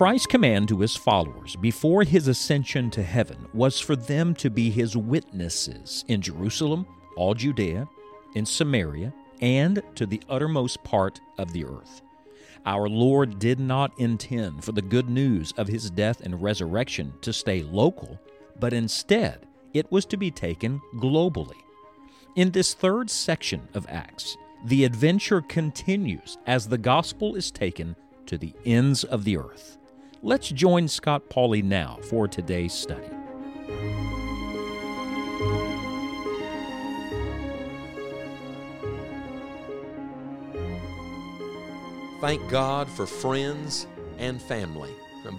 Christ's command to his followers before his ascension to heaven was for them to be his witnesses in Jerusalem, all Judea, in Samaria, and to the uttermost part of the earth. Our Lord did not intend for the good news of his death and resurrection to stay local, but instead it was to be taken globally. In this third section of Acts, the adventure continues as the gospel is taken to the ends of the earth. Let's join Scott Pauley now for today's study. Thank God for friends and family.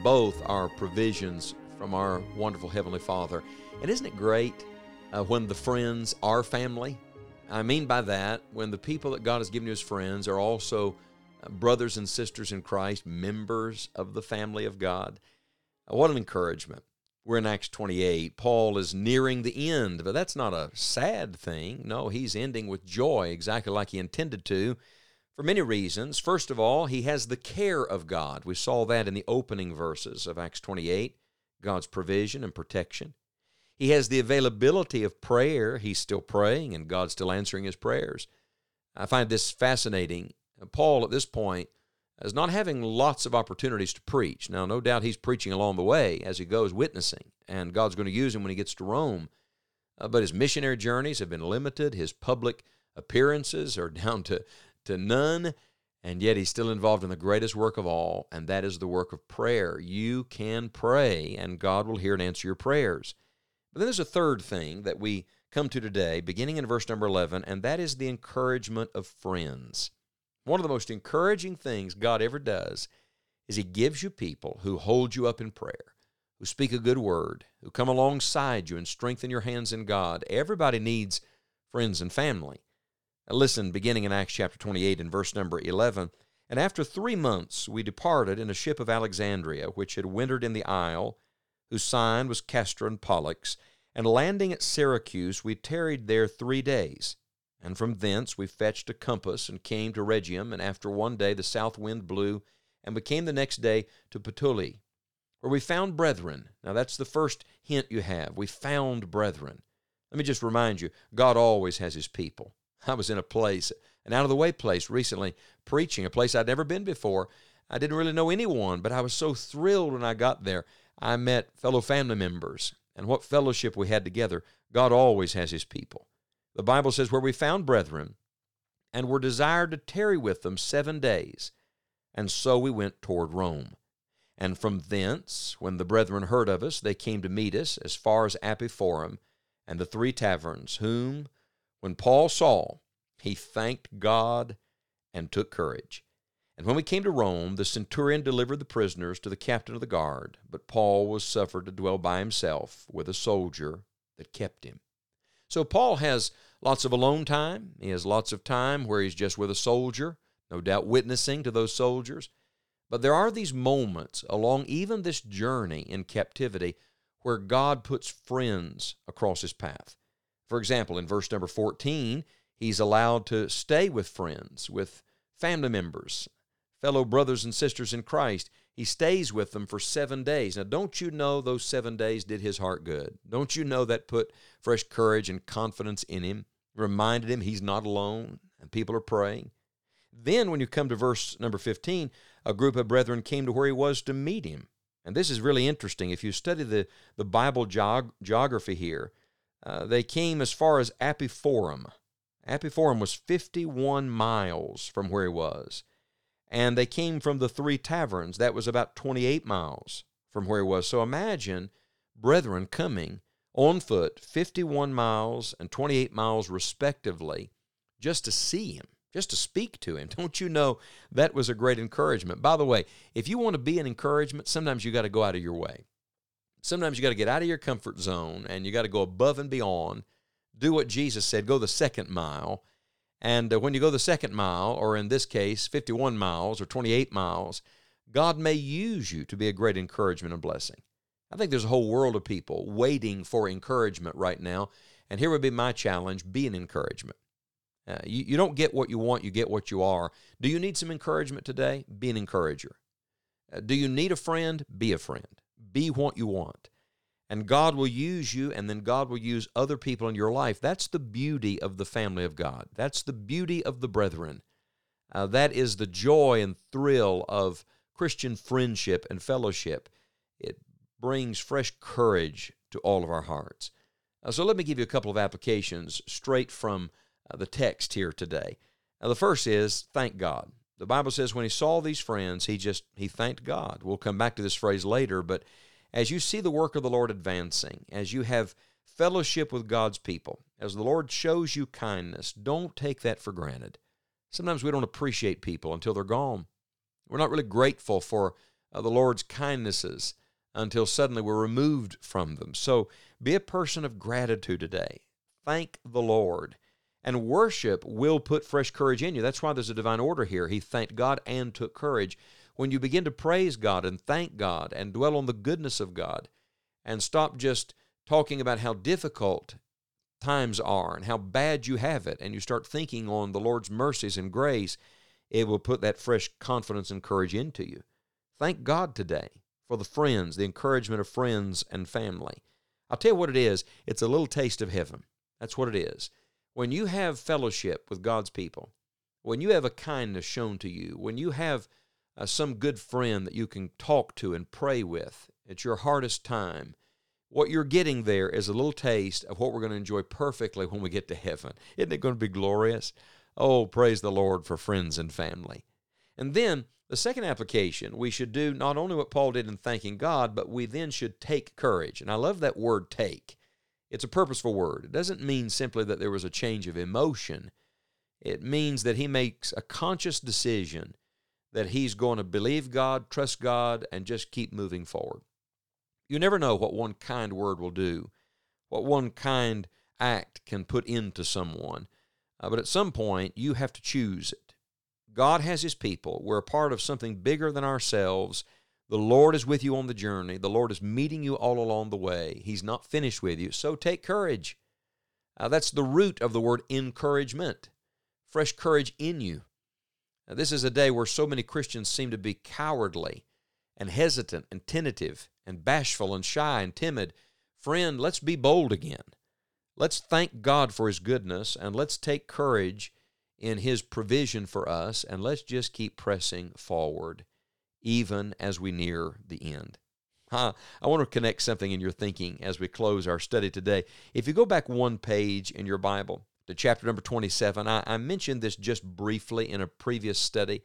Both are provisions from our wonderful Heavenly Father. And isn't it great uh, when the friends are family? I mean by that, when the people that God has given you as friends are also brothers and sisters in Christ, members of the family of God. What an encouragement. We're in Acts 28. Paul is nearing the end, but that's not a sad thing. No, he's ending with joy, exactly like he intended to, for many reasons. First of all, he has the care of God. We saw that in the opening verses of Acts 28, God's provision and protection. He has the availability of prayer. He's still praying, and God's still answering his prayers. I find this fascinating. Paul, at this point, is not having lots of opportunities to preach. Now, no doubt he's preaching along the way as he goes, witnessing, and God's going to use him when he gets to Rome. Uh, but his missionary journeys have been limited. His public appearances are down to, to none. And yet he's still involved in the greatest work of all, and that is the work of prayer. You can pray, and God will hear and answer your prayers. But then there's a third thing that we come to today, beginning in verse number 11, and that is the encouragement of friends. One of the most encouraging things God ever does is He gives you people who hold you up in prayer, who speak a good word, who come alongside you and strengthen your hands in God. Everybody needs friends and family. Now listen, beginning in Acts chapter 28 and verse number 11. And after three months we departed in a ship of Alexandria, which had wintered in the isle whose sign was Castor and Pollux, and landing at Syracuse, we tarried there three days. And from thence we fetched a compass and came to Rhegium, and after one day the south wind blew, and we came the next day to Puteoli, where we found brethren. Now that's the first hint you have. We found brethren. Let me just remind you, God always has his people. I was in a place, an out of the way place recently, preaching, a place I'd never been before. I didn't really know anyone, but I was so thrilled when I got there. I met fellow family members and what fellowship we had together. God always has his people. The Bible says, Where we found brethren and were desired to tarry with them seven days. And so we went toward Rome. And from thence, when the brethren heard of us, they came to meet us as far as Appii Forum and the three taverns, whom, when Paul saw, he thanked God and took courage. And when we came to Rome, the centurion delivered the prisoners to the captain of the guard, but Paul was suffered to dwell by himself with a soldier that kept him. So Paul has lots of alone time. He has lots of time where he's just with a soldier, no doubt witnessing to those soldiers. But there are these moments along even this journey in captivity where God puts friends across his path. For example, in verse number 14, he's allowed to stay with friends, with family members, fellow brothers and sisters in Christ, he stays with them for seven days. Now, don't you know those seven days did his heart good? Don't you know that put fresh courage and confidence in him, reminded him he's not alone and people are praying? Then, when you come to verse number 15, a group of brethren came to where he was to meet him. And this is really interesting. If you study the, the Bible geog- geography here, uh, they came as far as Appii Forum. Apiphorum was 51 miles from where he was and they came from the three taverns. That was about 28 miles from where he was. So imagine brethren coming on foot 51 miles and 28 miles respectively just to see him, just to speak to him. Don't you know that was a great encouragement? By the way, if you want to be an encouragement, sometimes you got to go out of your way. Sometimes you got to get out of your comfort zone and you got to go above and beyond. Do what Jesus said, go the second mile and uh, when you go the second mile, or in this case, 51 miles or 28 miles, God may use you to be a great encouragement and blessing. I think there's a whole world of people waiting for encouragement right now. And here would be my challenge be an encouragement. Uh, you, you don't get what you want, you get what you are. Do you need some encouragement today? Be an encourager. Uh, do you need a friend? Be a friend. Be what you want. And God will use you, and then God will use other people in your life. That's the beauty of the family of God. That's the beauty of the brethren. Uh, that is the joy and thrill of Christian friendship and fellowship. It brings fresh courage to all of our hearts. Uh, so let me give you a couple of applications straight from uh, the text here today. Now, the first is thank God. The Bible says when he saw these friends, he just he thanked God. We'll come back to this phrase later, but as you see the work of the Lord advancing, as you have fellowship with God's people, as the Lord shows you kindness, don't take that for granted. Sometimes we don't appreciate people until they're gone. We're not really grateful for uh, the Lord's kindnesses until suddenly we're removed from them. So be a person of gratitude today. Thank the Lord. And worship will put fresh courage in you. That's why there's a divine order here. He thanked God and took courage. When you begin to praise God and thank God and dwell on the goodness of God and stop just talking about how difficult times are and how bad you have it, and you start thinking on the Lord's mercies and grace, it will put that fresh confidence and courage into you. Thank God today for the friends, the encouragement of friends and family. I'll tell you what it is it's a little taste of heaven. That's what it is. When you have fellowship with God's people, when you have a kindness shown to you, when you have uh, some good friend that you can talk to and pray with at your hardest time, what you're getting there is a little taste of what we're going to enjoy perfectly when we get to heaven. Isn't it going to be glorious? Oh, praise the Lord for friends and family. And then the second application, we should do not only what Paul did in thanking God, but we then should take courage. And I love that word take. It's a purposeful word. It doesn't mean simply that there was a change of emotion. It means that he makes a conscious decision that he's going to believe God, trust God, and just keep moving forward. You never know what one kind word will do, what one kind act can put into someone. Uh, but at some point, you have to choose it. God has his people. We're a part of something bigger than ourselves the Lord is with you on the journey. The Lord is meeting you all along the way. He's not finished with you. So take courage. Uh, that's the root of the word encouragement. Fresh courage in you. Now, this is a day where so many Christians seem to be cowardly and hesitant and tentative and bashful and shy and timid. Friend, let's be bold again. Let's thank God for His goodness and let's take courage in His provision for us and let's just keep pressing forward even as we near the end. Huh. I want to connect something in your thinking as we close our study today. If you go back one page in your Bible chapter number 27, I, I mentioned this just briefly in a previous study,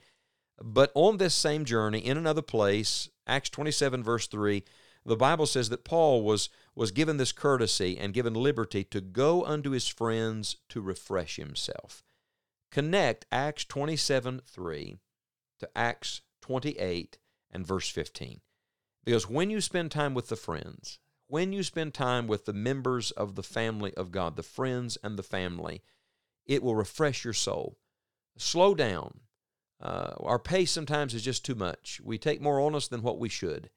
but on this same journey, in another place, Acts 27, verse 3, the Bible says that Paul was, was given this courtesy and given liberty to go unto his friends to refresh himself. Connect Acts 27, 3 to Acts 28 and verse 15. Because when you spend time with the friends, when you spend time with the members of the family of God, the friends and the family, it will refresh your soul. Slow down. Uh, our pace sometimes is just too much. We take more on us than what we should.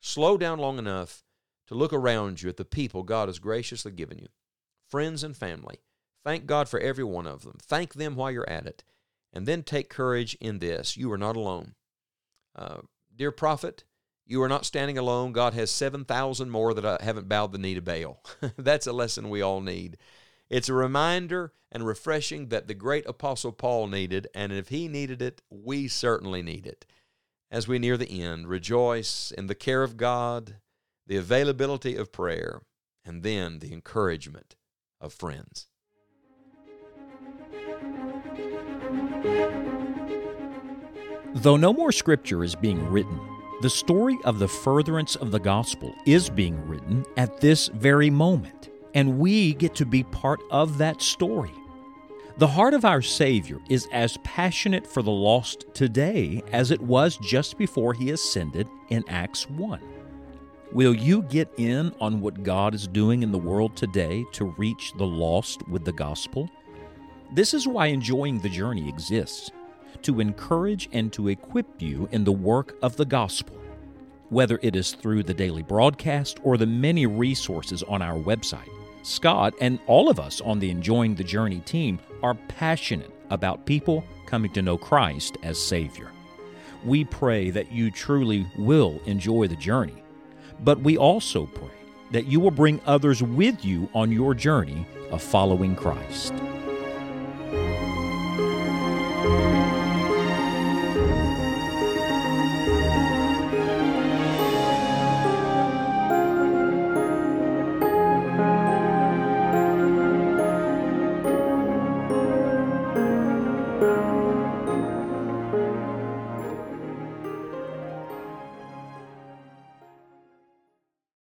Slow down long enough to look around you at the people God has graciously given you, friends and family. Thank God for every one of them. Thank them while you're at it. And then take courage in this. You are not alone. Uh, dear prophet, you are not standing alone. God has 7,000 more that haven't bowed the knee to Baal. That's a lesson we all need. It's a reminder and refreshing that the great Apostle Paul needed, and if he needed it, we certainly need it. As we near the end, rejoice in the care of God, the availability of prayer, and then the encouragement of friends. Though no more scripture is being written, the story of the furtherance of the gospel is being written at this very moment, and we get to be part of that story. The heart of our Savior is as passionate for the lost today as it was just before he ascended in Acts 1. Will you get in on what God is doing in the world today to reach the lost with the gospel? This is why enjoying the journey exists to encourage and to equip you in the work of the gospel. Whether it is through the daily broadcast or the many resources on our website, Scott and all of us on the Enjoying the Journey team are passionate about people coming to know Christ as Savior. we pray that you truly will enjoy the journey. But we also pray that you will bring others with you on your journey of following Christ.